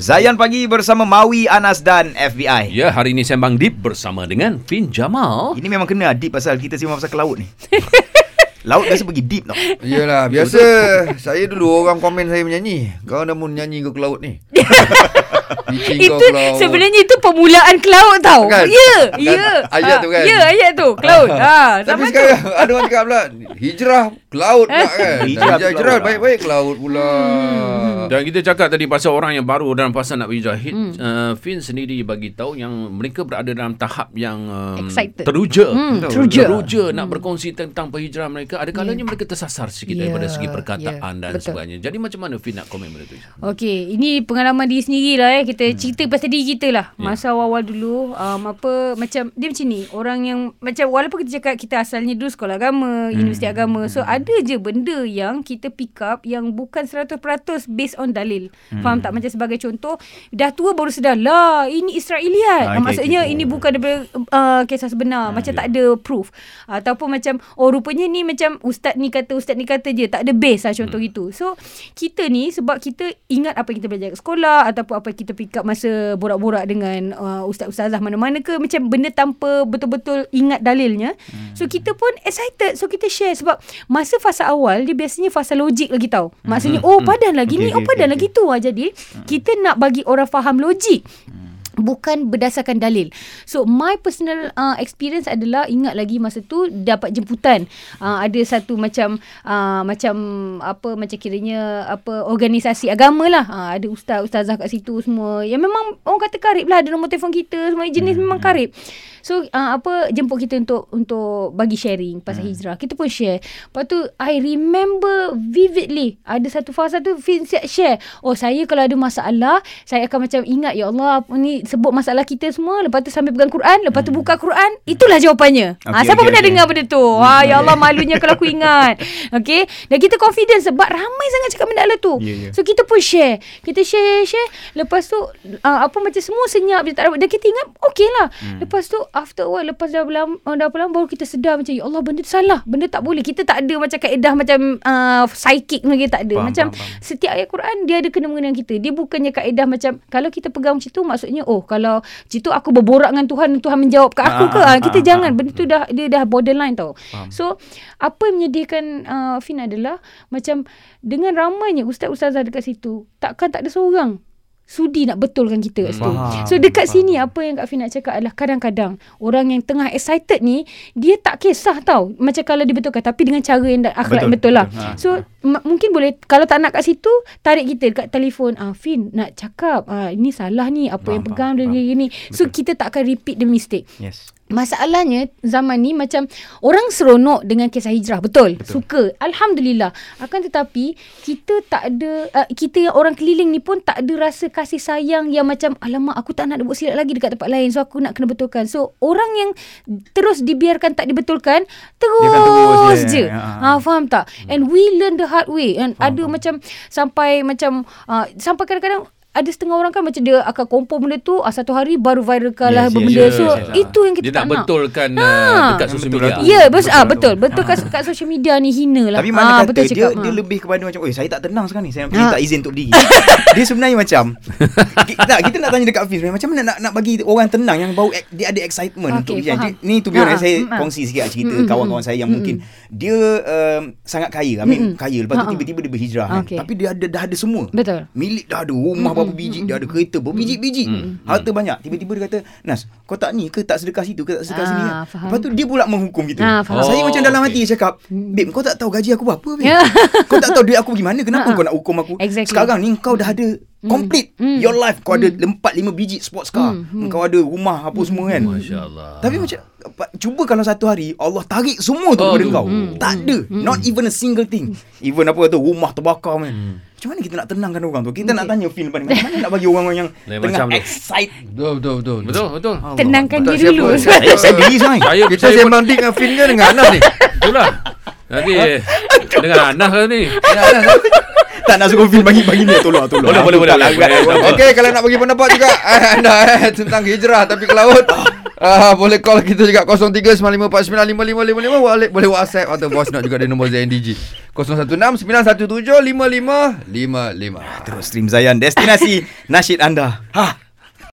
Zayan Pagi bersama Mawi, Anas dan FBI. Ya, hari ini Sembang Deep bersama dengan Fin Jamal. Ini memang kena deep pasal kita sembang pasal ke laut ni. laut biasa pergi deep tau. Yelah biasa Saya dulu orang komen saya menyanyi Kau dah mau nyanyi ke ke laut ni Itu ke laut. sebenarnya itu permulaan cloud tau. Kan? Ya, Kan? ya. Ayat tu kan? Ya, ayat tu cloud. ha, Tapi sama tu. sekarang ada orang cakap pula Hijrah ke laut pula kan Hijrah Hijrah, ke hijrah laut. baik-baik ke laut pula Hmm. Dan kita cakap tadi pasal orang yang baru dalam pasal nak berhijrah. Hit, Hmm. uh, Fin sendiri bagi tahu yang mereka berada dalam tahap yang um, Excited. teruja. Hmm, teruja. Teruja nak berkongsi tentang perhijrahan mereka. Ada kalanya mereka tersasar sikit Ya, daripada segi perkataan ya, dan betul. sebagainya. Jadi macam mana Fin nak komen benda tu? Okey, ini pengalaman diri sendiri lah eh. Kita cerita pasal diri kita lah. Ya. Masa awal-awal dulu, um, apa, macam, dia macam ni. Orang yang, macam walaupun kita cakap kita asalnya dulu sekolah agama, universiti agama. So, ada je benda yang kita pick up yang bukan 100% based on dalil. Faham tak? Macam sebagai contoh, dah tua baru sedar, lah ini Israeliat. Ah, Ah, okey, maksudnya okey. ini bukan daripada uh, kisah sebenar. macam tak ada proof. Ataupun macam, oh rupanya ni macam ustaz ni kata, ustaz ni kata je. Tak ada base lah contoh gitu. So, kita ni sebab kita ingat apa yang kita belajar kat sekolah ataupun apa kita pick up masa borak-borak dengan uh, ustaz-ustazah mana-mana ke macam benda tanpa betul-betul ingat dalilnya. Hmm. So kita pun excited. So kita share sebab masa fasa awal dia biasanya fasa logik lagi tau. Maksudnya oh padan lagi Okay, ni, oh okay, padan okay, lagi tu lah jadi kita nak bagi orang faham logik bukan berdasarkan dalil. So my personal uh, experience adalah ingat lagi masa tu dapat jemputan. Uh, ada satu macam uh, macam apa macam kiranya apa organisasi agama lah. Uh, ada ustaz ustazah kat situ semua. Yang memang orang kata karib lah ada nombor telefon kita semua jenis memang karib. So uh, apa jemput kita untuk untuk bagi sharing pasal hijrah. Kita pun share. Lepas tu I remember vividly ada satu fasa tu Fin share. Oh saya kalau ada masalah saya akan macam ingat ya Allah apa sebut masalah kita semua lepas tu sambil pegang Quran lepas tu buka Quran itulah jawapannya. Okay, ha Okey, siapa okey, pernah okey. dengar benda tu? Ha ya Allah malunya kalau aku ingat. Okey. Dan kita confident sebab ramai sangat cakap benda Allah tu. Ya, ya. So kita pun share. Kita share share lepas tu uh, apa macam semua senyap je tak ada dan kita ingat okey lah. Hmm. Lepas tu after a lepas dah berlama, uh, dah berlama baru kita sedar macam ya Allah benda tu salah. Benda tak boleh. Kita tak ada macam kaedah macam uh, psychic lagi tak ada. Faham, macam faham, faham. setiap ayat Quran dia ada kena mengena dengan kita. Dia bukannya kaedah macam kalau kita pegang macam tu maksudnya oh kalau situ aku berborak dengan Tuhan Tuhan menjawab kat aku Ah, ke? ah, Ah, kita ah, jangan ah, benda tu dah dia dah borderline tau. So apa yang menyedihkan uh, Fin adalah macam dengan ramainya ustaz-ustazah dekat situ takkan tak ada seorang sudi nak betulkan kita kat situ. Faham, So dekat faham. sini apa yang Kak Fin nak cakap adalah kadang-kadang orang yang tengah excited ni dia tak kisah tau macam kalau dibetulkan tapi dengan cara yang akhlak betul Betul, lah. betul. Ha, So m- mungkin boleh kalau tak nak kat situ tarik kita dekat telefon ah Fin nak cakap ah ini salah ni apa Faham, yang pegang dia gini. So kita tak akan repeat the mistake. Yes. Masalahnya zaman ni macam orang seronok dengan kisah hijrah betul, betul. suka. Alhamdulillah. Akan tetapi kita tak ada uh, kita yang orang keliling ni pun tak ada rasa kasih sayang yang macam alamak aku tak nak buat silap lagi dekat tempat lain so aku nak kena betulkan. So orang yang terus dibiarkan tak dibetulkan terus terus je. je Ha, ha, faham tak? And we learn the hard way. And faham, ada faham. macam sampai macam uh, sampai kadang-kadang ada setengah orang kan macam dia akan kompon benda tu ah, satu hari baru viralkan lah Yes, benda yes, so yes, yes. itu yang kita Dia tak nak nak betulkan Ha. uh, dekat sosial Betul media. tu. Ya, betul, Betul ah, lah betul. tu. Betul kat, kat social media ni hina lah. Tapi mana Ah, kata betul dia, cakap, dia ah. lebih kepada macam, "Oi, saya tak tenang sekarang ni. Saya nak Ha. minta izin untuk berdiri." dia sebenarnya macam ki- tak, kita nak tanya dekat Fiz macam mana nak nak bagi orang tenang yang bau ex- dia ada excitement Okey, untuk faham. Dia- Ni to be Ha, saya ah. kongsi sikit lah cerita Mm, mm, kawan-kawan saya yang mungkin dia um, sangat kaya. I mean kaya lepas tu Ha, ha. tiba-tiba dia berhijrah kan. Tapi dia ada dah ada semua. Betul. Milik dah ada, rumah berapa biji, dia ada kereta berbiji-biji. Harta banyak. Tiba-tiba dia kata, "Nas, kau tak ni ke tak sedekah situ ke tak sedekah Ah, sini?" kan?" faham. Lepas tu dia pula menghukum kita. Ah, faham. Saya Oh, macam dalam hati cakap, "Babe, kau tak tahu gaji aku berapa, babe? Kau tak tahu duit aku gimana? Kenapa Ha, ha. kau nak hukum aku? Exactly. Sekarang ni kau dah ada complete your life. Kau ada 4 5 biji sports car. Kau ada rumah apa semua kan. Masya Allah. Tapi macam cuba kalau satu hari Allah tarik semua tu daripada Aduh. kau. Tak ada. Not even a single thing. Even apa tu rumah terbakar man. Macam mana kita nak tenangkan orang tu? Kita nak tanya depan ni. Macam mana nak bagi orang yang Lain tengah macam tu. excite. Betul betul betul Betul, betul. Tenangkan diri dulu. Saya, saya beli sekarang. Saya, Kita sembang dik dengan ke dengan Anas ni itulah. Nanti dengan Anas lah ni. Ya, Anas. tak nak suruh Finn bagi bagi ni tolong tolong. Boleh, boleh, boleh. Okey kalau nak bagi pendapat juga eh, anda eh, tentang hijrah tapi ke laut Ah, boleh call kita juga 0395495555 boleh boleh WhatsApp. Atau voice note juga di nombor ZNDG 0169175555. Terus stream Zayan Destinasi Nasyid anda. Ha